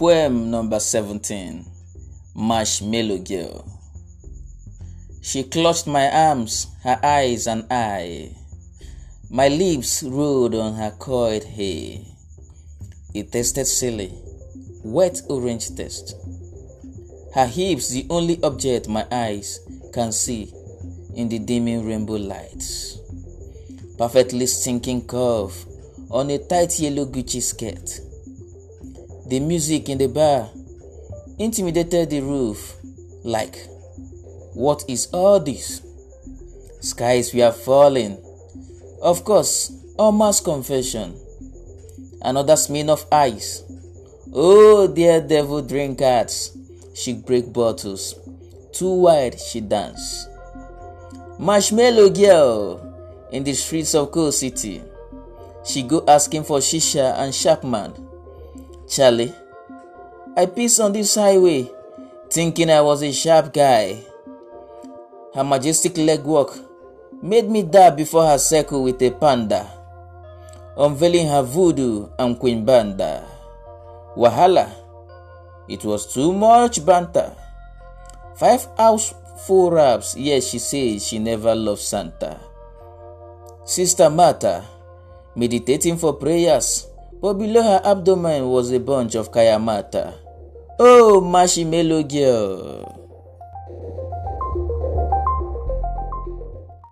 Poem number 17 Marshmallow Girl. She clutched my arms, her eyes and I. My lips rolled on her coiled hair. It tasted silly, wet orange taste. Her hips, the only object my eyes can see in the dimming rainbow lights. Perfectly sinking curve on a tight yellow Gucci skirt. The music in the bar intimidated the roof like, what is all this? Skies were falling. Of course, Omar's confession. Another smear of ice. Oh, dear devil drinkards. She break bottles. Too wide she dance. Marshmallow girl in the streets of Coal City. She go asking for shisha and Chapman. Charlie, I pissed on this highway thinking I was a sharp guy. Her majestic legwork made me dab before her circle with a panda, unveiling her voodoo and queen banda. Wahala, it was too much banter. Five house full raps, yes, she says she never loved Santa. Sister Martha, meditating for prayers, but below her abdomen was a bunch of kayamata. Oh, marshmallow girl.